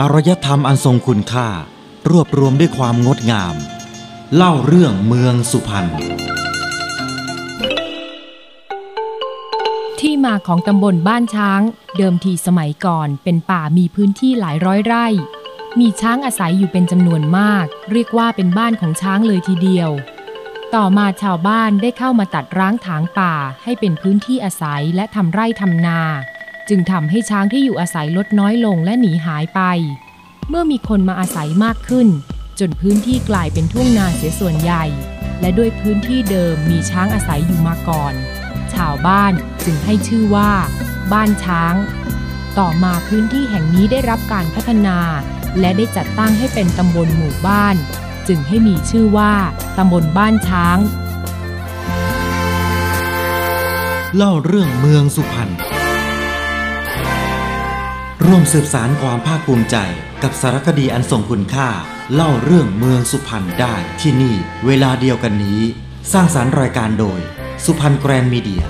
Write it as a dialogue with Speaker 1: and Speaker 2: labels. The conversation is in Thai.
Speaker 1: อารยธรรมอันทรงคุณค่า รวบรวมด้วยความงดงาม เล่าเรื่องเมืองสุพรรณ
Speaker 2: ที่มาของตำบลบ้านช้าง เดิมทีสมัยก่อนเป็นป่ามีพื้นที่หลายร้อยไร่ มีช้างอาศัยอยู่เป็นจำนวนมาก เรียกว่าเป็นบ้านของช้างเลยทีเดียว ต่อมาชาวบ้านได้เข้ามาตัดร้างถางป่าให้เป็นพื้นที่อาศัยและทำไร่ทำนา จึงทำให้ช้างที่อยู่อาศัยลดน้อยลงและหนีหายไป เมื่อมีคนมาอาศัยมากขึ้น จนพื้นที่กลายเป็นทุ่งนาเสียส่วนใหญ่ และด้วยพื้นที่เดิมมีช้างอาศัยอยู่มาก่อน ชาวบ้านจึงให้ชื่อว่า บ้านช้าง ต่อมาพื้นที่แห่งนี้ได้รับการพัฒนา และได้จัดตั้งให้เป็นตำบลหมู่บ้าน จึงให้มีชื่อว่าตำบลบ้านช้าง
Speaker 1: เล่าเรื่องเมืองสุพรรณ ร่วมสืบสารความภาคภูมิใจ กับสารคดีอันทรงคุณค่า เล่าเรื่องเมืองสุพรรณได้ที่นี่ เวลาเดียวกันนี้ สร้างสารรค์รายการโดย สุพรรณแกรนด์มีเดีย